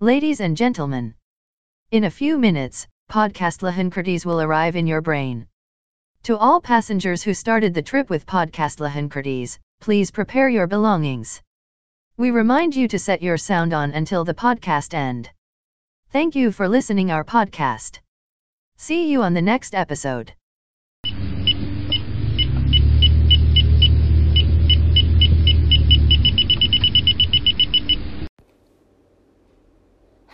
Ladies and gentlemen, in a few minutes, podcast Lahankertes will arrive in your brain. To all passengers who started the trip with podcast Lahankertes, please prepare your belongings. We remind you to set your sound on until the podcast end. Thank you for listening our podcast. See you on the next episode.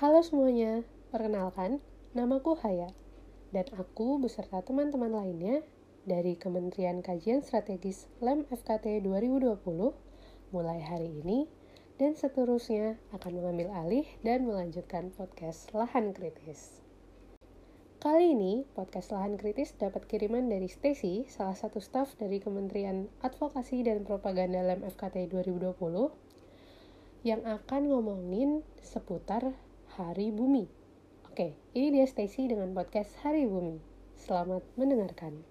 Halo semuanya, perkenalkan, namaku Haya, dan aku beserta teman-teman lainnya dari Kementerian Kajian Strategis LEM FKT 2020 mulai hari ini dan seterusnya akan mengambil alih dan melanjutkan podcast Lahan Kritis. Kali ini, podcast Lahan Kritis dapat kiriman dari Stacy, salah satu staf dari Kementerian Advokasi dan Propaganda LEM FKT 2020, yang akan ngomongin seputar Hari Bumi. Oke, ini dia Stacy dengan podcast Hari Bumi. Selamat mendengarkan.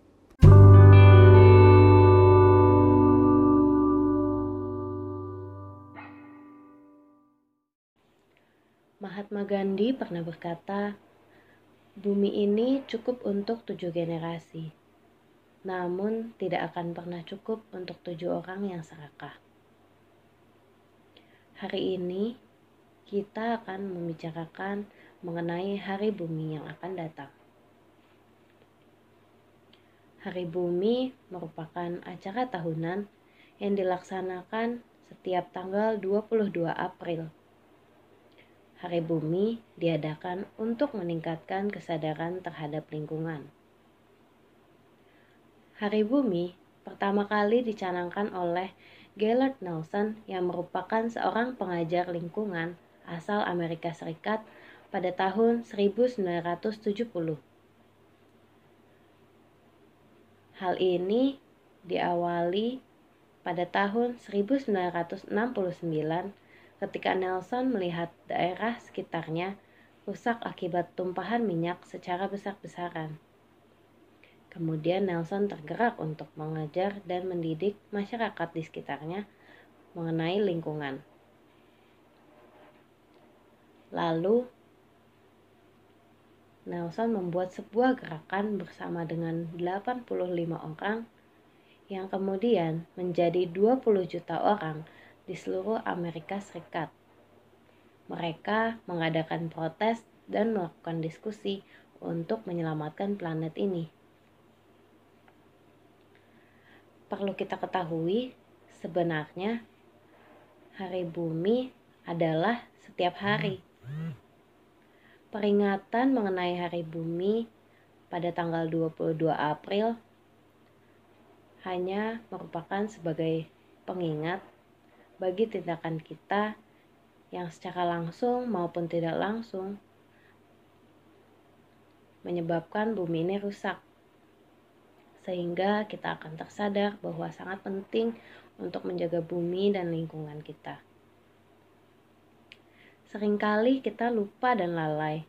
Mahatma Gandhi pernah berkata, "Bumi ini cukup untuk tujuh generasi, namun tidak akan pernah cukup untuk tujuh orang yang serakah." Hari ini, kita akan membicarakan mengenai Hari Bumi yang akan datang. Hari Bumi merupakan acara tahunan yang dilaksanakan setiap tanggal 22 April. Hari Bumi diadakan untuk meningkatkan kesadaran terhadap lingkungan. Hari Bumi pertama kali dicanangkan oleh Gellert Nelson yang merupakan seorang pengajar lingkungan asal Amerika Serikat pada tahun 1970. Hal ini diawali pada tahun 1969 ketika Nelson melihat daerah sekitarnya rusak akibat tumpahan minyak secara besar-besaran. Kemudian Nelson tergerak untuk mengajar dan mendidik masyarakat di sekitarnya mengenai lingkungan. Lalu Nelson membuat sebuah gerakan bersama dengan 85 orang yang kemudian menjadi 20 juta orang di seluruh Amerika Serikat. Mereka mengadakan protes dan melakukan diskusi untuk menyelamatkan planet ini. Perlu kita ketahui, sebenarnya Hari Bumi adalah setiap hari Peringatan mengenai Hari Bumi pada tanggal 22 April hanya merupakan sebagai pengingat bagi tindakan kita yang secara langsung maupun tidak langsung menyebabkan bumi ini rusak. Sehingga kita akan tersadar bahwa sangat penting untuk menjaga bumi dan lingkungan kita. Seringkali kita lupa dan lalai.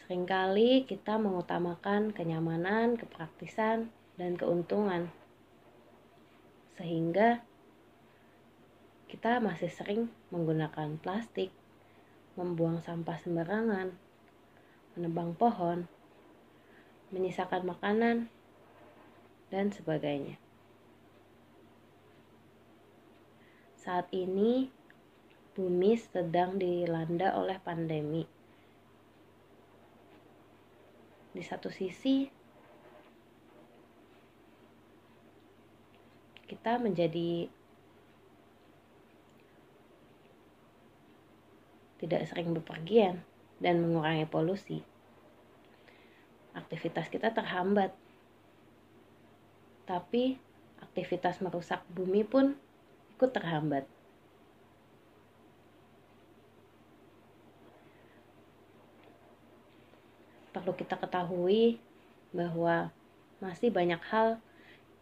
Seringkali kita mengutamakan kenyamanan, kepraktisan, dan keuntungan. Sehingga kita masih sering menggunakan plastik, membuang sampah sembarangan, menebang pohon, menyisakan makanan, dan sebagainya. Saat ini, bumi sedang dilanda oleh pandemi. Di satu sisi, kita menjadi tidak sering bepergian dan mengurangi polusi. Aktivitas kita terhambat. Tapi aktivitas merusak bumi pun ikut terhambat. Perlu kita ketahui bahwa masih banyak hal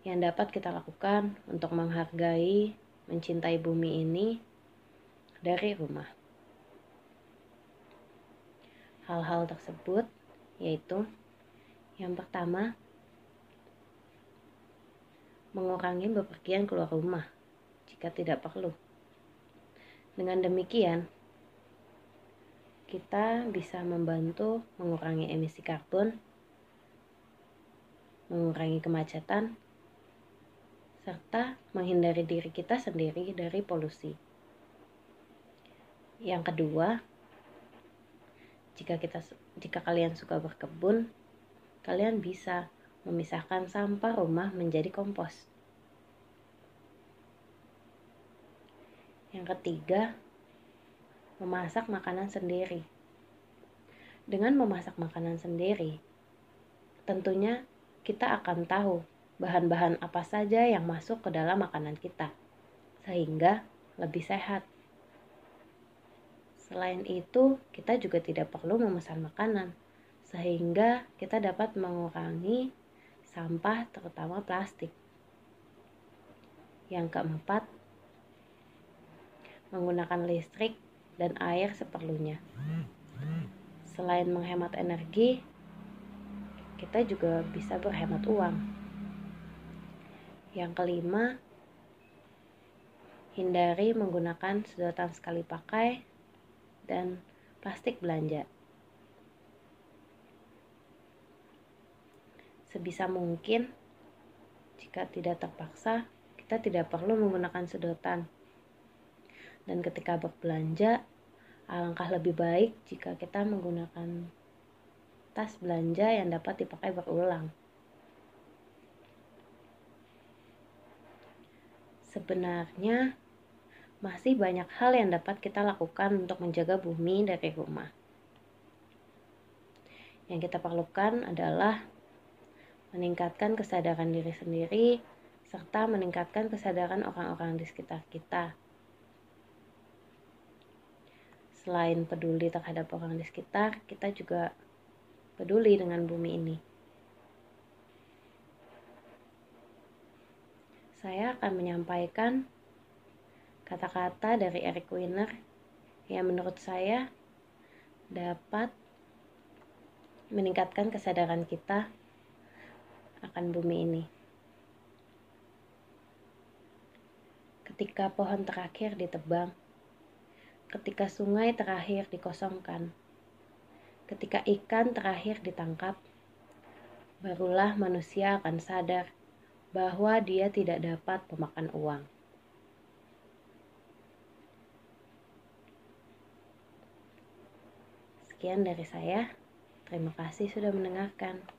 yang dapat kita lakukan untuk menghargai, mencintai bumi ini dari rumah. Hal-hal tersebut yaitu yang pertama, mengurangi bepergian keluar rumah jika tidak perlu. Dengan demikian, kita bisa membantu mengurangi emisi karbon, mengurangi kemacetan, serta menghindari diri kita sendiri dari polusi. Yang kedua, jika kita jika kalian suka berkebun, kalian bisa memisahkan sampah rumah menjadi kompos. Yang ketiga, memasak makanan sendiri. Dengan memasak makanan sendiri, tentunya kita akan tahu bahan-bahan apa saja yang masuk ke dalam makanan kita, sehingga lebih sehat. Selain itu, kita juga tidak perlu memesan makanan, sehingga kita dapat mengurangi sampah, terutama plastik. Yang keempat, menggunakan listrik dan air seperlunya. Selain menghemat energi, kita juga bisa berhemat uang. Yang kelima, hindari menggunakan sedotan sekali pakai dan plastik belanja. Sebisa mungkin, jika tidak terpaksa, kita tidak perlu menggunakan sedotan dan ketika berbelanja, alangkah lebih baik jika kita menggunakan tas belanja yang dapat dipakai berulang. Sebenarnya, masih banyak hal yang dapat kita lakukan untuk menjaga bumi dari rumah. Yang kita perlukan adalah meningkatkan kesadaran diri sendiri serta meningkatkan kesadaran orang-orang di sekitar kita selain peduli terhadap orang di sekitar, kita juga peduli dengan bumi ini. Saya akan menyampaikan kata-kata dari Eric Wiener yang menurut saya dapat meningkatkan kesadaran kita akan bumi ini. Ketika pohon terakhir ditebang, ketika sungai terakhir dikosongkan, ketika ikan terakhir ditangkap, barulah manusia akan sadar bahwa dia tidak dapat memakan uang. Sekian dari saya. Terima kasih sudah mendengarkan.